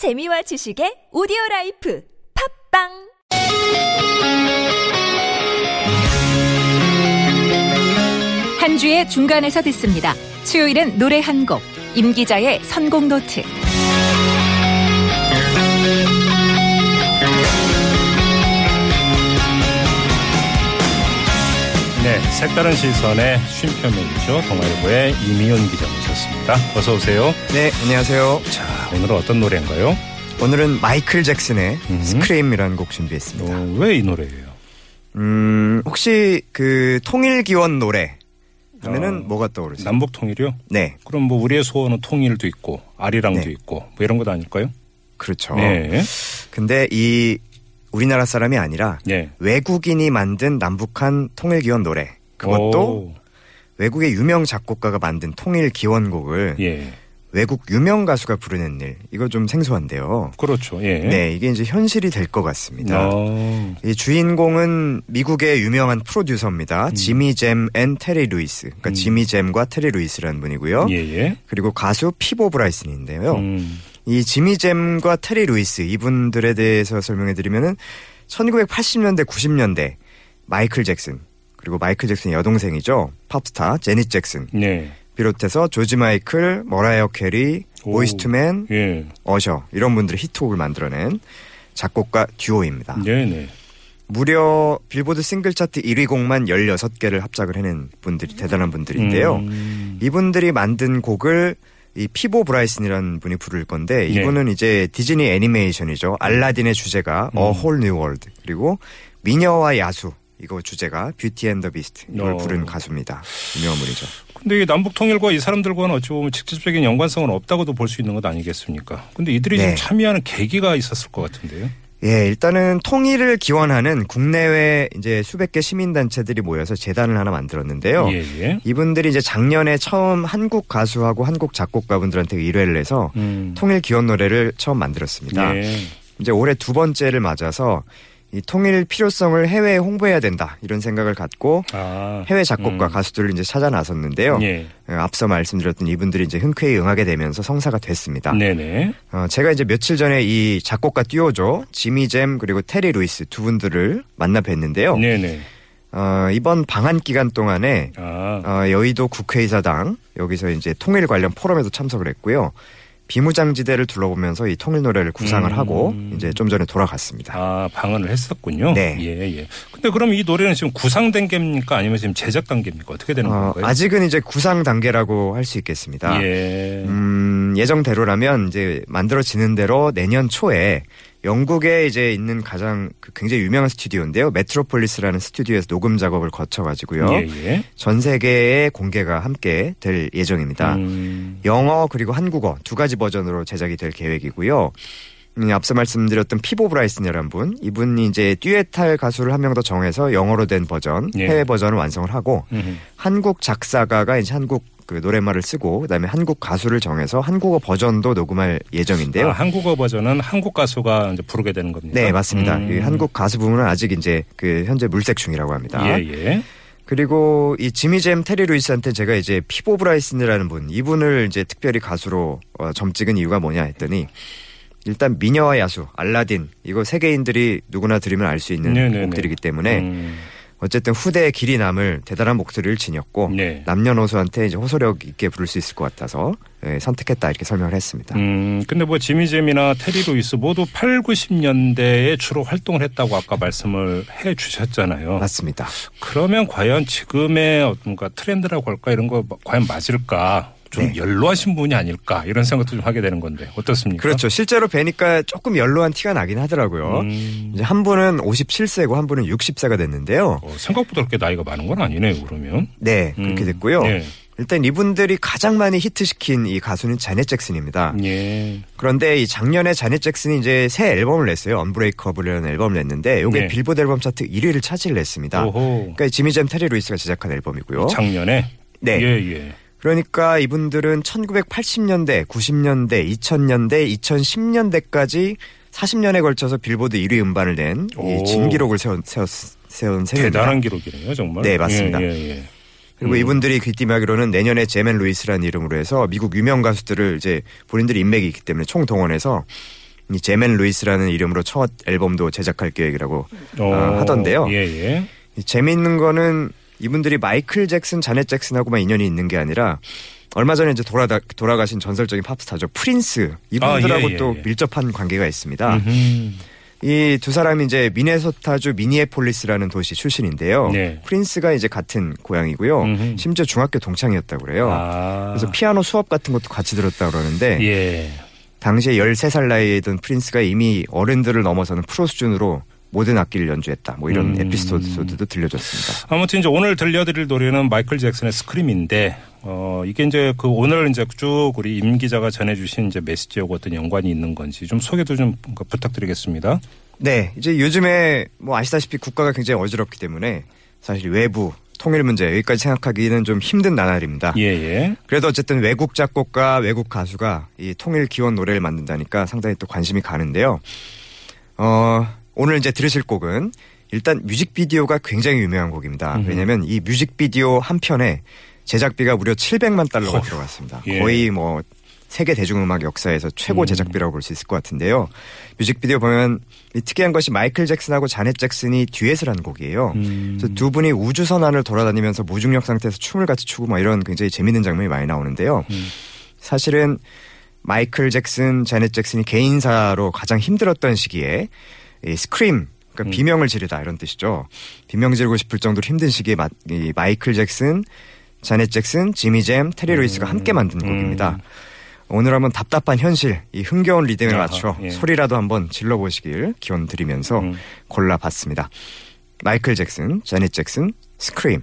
재미와 지식의 오디오 라이프 팟빵 한 주의 중간에서 듣습니다. 수요일은 노래 한 곡, 임 기자의 선곡 노트. 네, 색다른 시선의 쉼표면이죠. 동아일보의 임희윤 기자 모 셨습니다. 어서 오세요. 네, 안녕하세요. 자, 오늘은 어떤 노래인가요? 오늘은 마이클 잭슨의 음. 스크림이라는 곡 준비했습니다. 어, 왜이 노래예요? 음, 혹시 그 통일 기원 노래 하면은 어, 뭐가 떠오르세요? 남북 통일이요? 네, 그럼 뭐 우리의 소원은 통일도 있고 아리랑도 네. 있고 뭐 이런 것 아닐까요? 그렇죠. 네. 근데 이 우리나라 사람이 아니라 네. 외국인이 만든 남북한 통일 기원 노래. 그것도 오, 외국의 유명 작곡가가 만든 통일 기원곡을 예. 외국 유명 가수가 부르는 일. 이거 좀 생소한데요. 그렇죠. 예. 네, 이게 이제 현실이 될 것 같습니다. 어, 이 주인공은 미국의 유명한 프로듀서입니다. 지미 잼 and 테리 루이스. 그러니까 음. 지미 잼과 테리 루이스라는 분이고요. 예, 예. 그리고 가수 피보 브라이슨인데요. 음, 이 지미 잼과 테리 루이스 이분들에 대해서 설명해 드리면은 1980년대 90년대 마이클 잭슨 그리고 마이클 잭슨의 여동생이죠. 팝스타 제닛 잭슨 네. 비롯해서 조지 마이클, 머라이어 캐리, 오. 보이스투맨, 예. 어셔 이런 분들의 히트곡을 만들어낸 작곡가 듀오입니다. 네, 네. 무려 빌보드 싱글 차트 1위 곡만 16개를 합작을 해낸 분들이 대단한 분들인데요. 음, 이분들이 만든 곡을 이 피보 브라이슨이라는 분이 부를 건데 네. 이분은 이제 디즈니 애니메이션이죠. 알라딘의 주제가 음. A Whole New World 그리고 미녀와 야수 이거 주제가 Beauty and the Beast 이걸 어. 부른 가수입니다. 유명한 분이죠. 근데 이 남북 통일과 이 사람들과는 어찌 보면 직접적인 연관성은 없다고도 볼 수 있는 것 아니겠습니까? 근데 이들이 네. 좀 참여하는 계기가 있었을 것 같은데요. 예, 일단은 통일을 기원하는 국내외 이제 수백 개 시민단체들이 모여서 재단을 하나 만들었는데요. 예, 예. 이분들이 이제 작년에 처음 한국 가수하고 한국 작곡가분들한테 의뢰를 해서 음. 통일 기원 노래를 처음 만들었습니다. 예. 이제 올해 두 번째를 맞아서 이 통일 필요성을 해외에 홍보해야 된다 이런 생각을 갖고 아. 해외 작곡가 음. 가수들을 이제 찾아 나섰는데요. 예. 어, 앞서 말씀드렸던 이분들이 이제 흔쾌히 응하게 되면서 성사가 됐습니다. 네네. 어, 제가 이제 며칠 전에 이 작곡가 듀오죠. 지미 잼 그리고 테리 루이스 두 분들을 만나 뵀는데요. 네네. 어, 이번 방한 기간 동안에 아. 어, 여의도 국회의사당 여기서 이제 통일 관련 포럼에도 참석을 했고요. 비무장지대를 둘러보면서 이 통일 노래를 구상을 음. 하고 이제 좀 전에 돌아갔습니다. 아, 방언을 했었군요. 네. 예, 예. 근데 그럼 이 노래는 지금 구상 단계입니까? 아니면 지금 제작 단계입니까? 어떻게 되는 어, 건가요? 아직은 이제 구상 단계라고 할 수 있겠습니다. 예. 음, 예정대로라면 이제 만들어지는 대로 내년 초에 영국에 이제 있는 가장 그 굉장히 유명한 스튜디오인데요. 메트로폴리스라는 스튜디오에서 녹음 작업을 거쳐가지고요. 예, 예. 전 세계에 공개가 함께 될 예정입니다. 음. 영어 그리고 한국어 두 가지 버전으로 제작이 될 계획이고요. 음, 앞서 말씀드렸던 피보 브라이슨이라는 분, 이분이 이제 듀엣할 가수를 한 명 더 정해서 영어로 된 버전, 예. 해외 버전을 완성을 하고 음. 한국 작사가가 이제 한국 그 노랫말을 쓰고 그다음에 한국 가수를 정해서 한국어 버전도 녹음할 예정인데요. 아, 한국어 버전은 한국 가수가 이제 부르게 되는 겁니다. 네, 맞습니다. 음. 이 한국 가수 부분은 아직 이제 그 현재 물색 중이라고 합니다. 예, 예. 그리고 이 지미 잼 테리 루이스한테 제가 이제 피보 브라이슨이라는 분 이분을 이제 특별히 가수로 어, 점 찍은 이유가 뭐냐 했더니 일단 미녀와 야수 알라딘 이거 세계인들이 누구나 들으면 알 수 있는 네네네. 곡들이기 때문에 음. 어쨌든 후대에 길이 남을 대단한 목소리를 지녔고 네. 남녀노소한테 이제 호소력 있게 부를 수 있을 것 같아서 예, 선택했다 이렇게 설명을 했습니다. 음, 근데 뭐 지미잼이나 테리 루이스 모두 8, 90년대에 주로 활동을 했다고 아까 말씀을 해 주셨잖아요. 맞습니다. 그러면 과연 지금의 어떤 뭔가 트렌드라고 할까 이런 거 과연 맞을까? 좀 네. 연로하신 분이 아닐까 이런 생각도 좀 하게 되는 건데 어떻습니까? 그렇죠. 실제로 뵈니까 조금 연로한 티가 나긴 하더라고요. 음, 이제 한 분은 57세고 한 분은 60세가 됐는데요. 어, 생각보다 그렇게 나이가 많은 건 아니네요. 그러면 네, 그렇게 음, 됐고요. 예. 일단 이분들이 가장 많이 히트시킨 이 가수는 자넷 잭슨입니다. 예. 그런데 이 작년에 자넷 잭슨이 이제 새 앨범을 냈어요. Unbreakable이라는 앨범을 냈는데 이게 네. 빌보드 앨범 차트 1위를 차지를 했습니다. 오호. 그러니까 지미 잼 테리 루이스가 제작한 앨범이고요. 작년에 네. 예, 예. 그러니까 이분들은 1980년대, 90년대, 2000년대, 2010년대까지 40년에 걸쳐서 빌보드 1위 음반을 낸 오. 이 진기록을 세운, 세웠, 세운 셈입니다. 대단한 기록이네요, 정말. 네, 맞습니다. 예, 예, 예. 그리고 음. 이분들이 귀띔하기로는 내년에 제맨 루이스라는 이름으로 해서 미국 유명 가수들을 이제 본인들이 인맥이 있기 때문에 총동원해서 이 제맨 루이스라는 이름으로 첫 앨범도 제작할 계획이라고 어, 하던데요. 예, 예. 이 재미있는 거는 이분들이 마이클 잭슨, 자넷 잭슨하고만 인연이 있는 게 아니라 얼마 전에 이제 돌아다, 돌아가신 전설적인 팝스타죠 프린스 이분들하고 아, 예, 예, 또 예. 밀접한 관계가 있습니다. 음흠. 이두 사람이 이제 미네소타주 미니애폴리스라는 도시 출신인데요. 네. 프린스가 이제 같은 고향이고요. 음흠. 심지어 중학교 동창이었다고 그래요. 아. 그래서 피아노 수업 같은 것도 같이 들었다 그러는데 예. 당시에 13살 나이에 던 프린스가 이미 어른들을 넘어서는 프로 수준으로 모든 악기를 연주했다. 뭐 이런 음. 에피소드도 들려줬습니다. 아무튼 이제 오늘 들려드릴 노래는 마이클 잭슨의 스크림인데 어 이게 이제 그 오늘 이제 쭉 우리 임 기자가 전해주신 이제 메시지하고 어떤 연관이 있는 건지 좀 소개도 좀 부탁드리겠습니다. 네, 이제 요즘에 뭐 아시다시피 국가가 굉장히 어지럽기 때문에 사실 외부 통일 문제 여기까지 생각하기는 좀 힘든 나날입니다. 예 예. 그래도 어쨌든 외국 작곡가, 외국 가수가 이 통일 기원 노래를 만든다니까 상당히 또 관심이 가는데요. 어, 오늘 이제 들으실 곡은 일단 뮤직비디오가 굉장히 유명한 곡입니다. 음흠. 왜냐면 이 뮤직비디오 한 편에 제작비가 무려 700만 달러가 어휴, 들어갔습니다. 예. 거의 뭐 세계 대중음악 역사에서 최고 음. 제작비라고 볼 수 있을 것 같은데요. 뮤직비디오 보면 이 특이한 것이 마이클 잭슨하고 자넷 잭슨이 듀엣을 한 곡이에요. 음. 그래서 두 분이 우주선 안을 돌아다니면서 무중력 상태에서 춤을 같이 추고 뭐 이런 굉장히 재밌는 장면이 많이 나오는데요. 음. 사실은 마이클 잭슨, 자넷 잭슨이 개인사로 가장 힘들었던 시기에 이 scream, 그러니까 음. 비명을 지르다 이런 뜻이죠. 비명 지르고 싶을 정도로 힘든 시기에 마, 이 마이클 잭슨, 자넷 잭슨, 지미 잼, 테리 루이스가 함께 만든 음. 곡입니다. 오늘 한번 답답한 현실, 이 흥겨운 리듬에 맞춰 예. 소리라도 한번 질러보시길 기원 드리면서 음. 골라봤습니다. 마이클 잭슨, 자넷 잭슨, Scream.